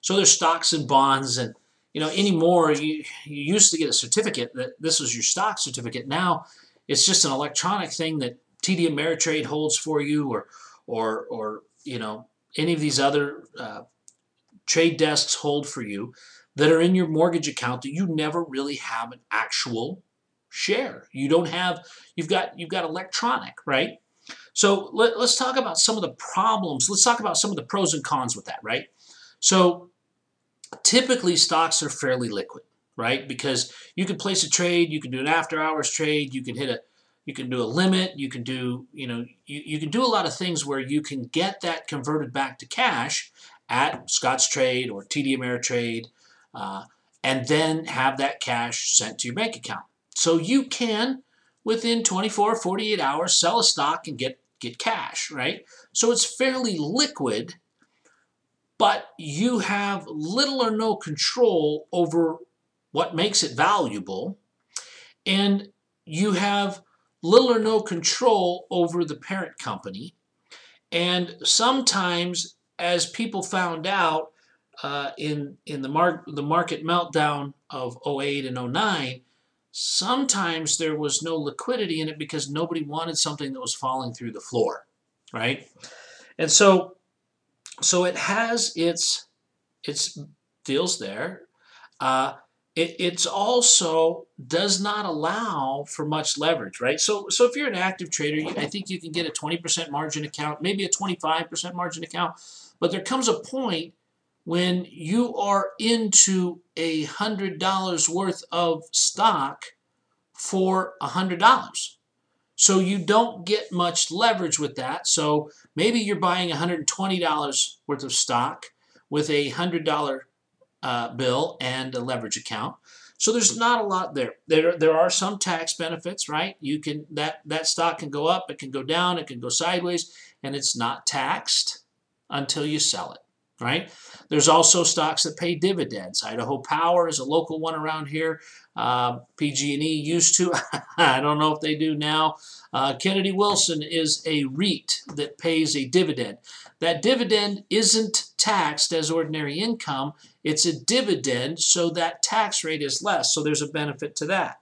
So there's stocks and bonds, and you know anymore you you used to get a certificate that this was your stock certificate. Now it's just an electronic thing that TD Ameritrade holds for you, or or or you know any of these other uh, trade desks hold for you that are in your mortgage account that you never really have an actual share. You don't have you've got you've got electronic, right? So let, us talk about some of the problems. Let's talk about some of the pros and cons with that, right? So typically stocks are fairly liquid, right? Because you can place a trade, you can do an after hours trade, you can hit a you can do a limit, you can do, you know, you, you can do a lot of things where you can get that converted back to cash at Scottrade or TD Ameritrade, uh, and then have that cash sent to your bank account. So you can, within 24 48 hours, sell a stock and get, get cash, right? So it's fairly liquid, but you have little or no control over what makes it valuable. And you have little or no control over the parent company. And sometimes, as people found out uh, in, in the, mar- the market meltdown of 08 and 09, sometimes there was no liquidity in it because nobody wanted something that was falling through the floor, right? And so, so it has its its deals there. Uh, it it's also does not allow for much leverage, right? So so if you're an active trader, I think you can get a 20% margin account, maybe a 25% margin account, but there comes a point when you are into a hundred dollars worth of stock for a hundred dollars. So you don't get much leverage with that. So maybe you're buying $120 worth of stock with a $100 uh, bill and a leverage account. So there's not a lot there. There there are some tax benefits, right? You can that that stock can go up, it can go down, it can go sideways, and it's not taxed until you sell it, right? There's also stocks that pay dividends. Idaho Power is a local one around here. Uh, PG&E used to. I don't know if they do now. Uh, Kennedy Wilson is a REIT that pays a dividend. That dividend isn't taxed as ordinary income. It's a dividend, so that tax rate is less. So there's a benefit to that.